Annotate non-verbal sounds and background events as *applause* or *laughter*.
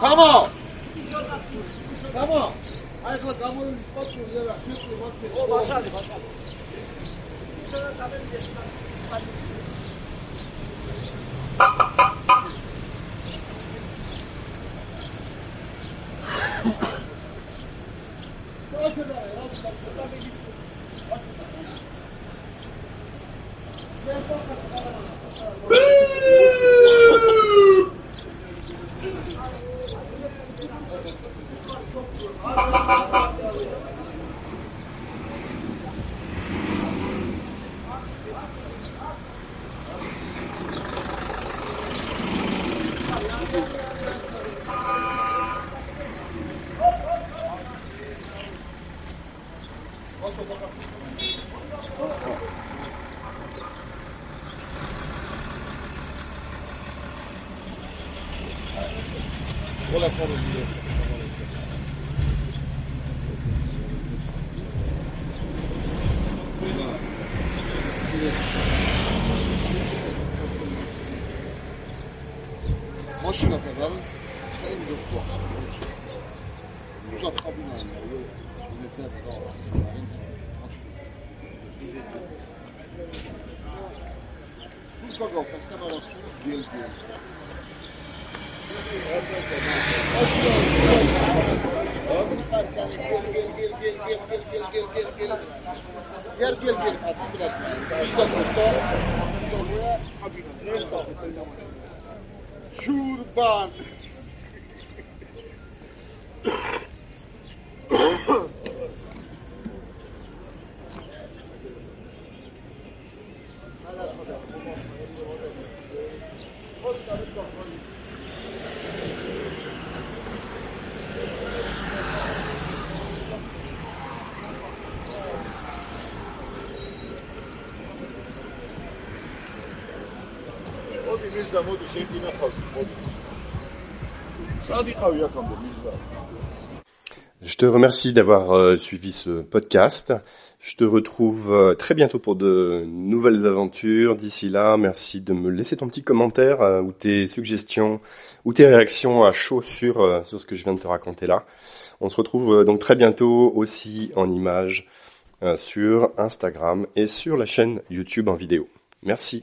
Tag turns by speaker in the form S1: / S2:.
S1: Vamos! Vamos! Aí colocamos um pouco de gelo
S2: aqui, que você...
S1: Ô, baixado, baixado. Isso eu também deixo para... Uzak *laughs* kabin alıyor. Mesela daha var. En son. Bu kadar festa var. Gel gel.
S3: Je te remercie d'avoir euh, suivi ce podcast. Je te retrouve euh, très bientôt pour de nouvelles aventures. D'ici là, merci de me laisser ton petit commentaire euh, ou tes suggestions ou tes réactions à chaud sur, ce que je viens de te raconter là. On se retrouve donc très bientôt aussi en images sur Instagram et sur la chaîne YouTube en vidéo. Merci.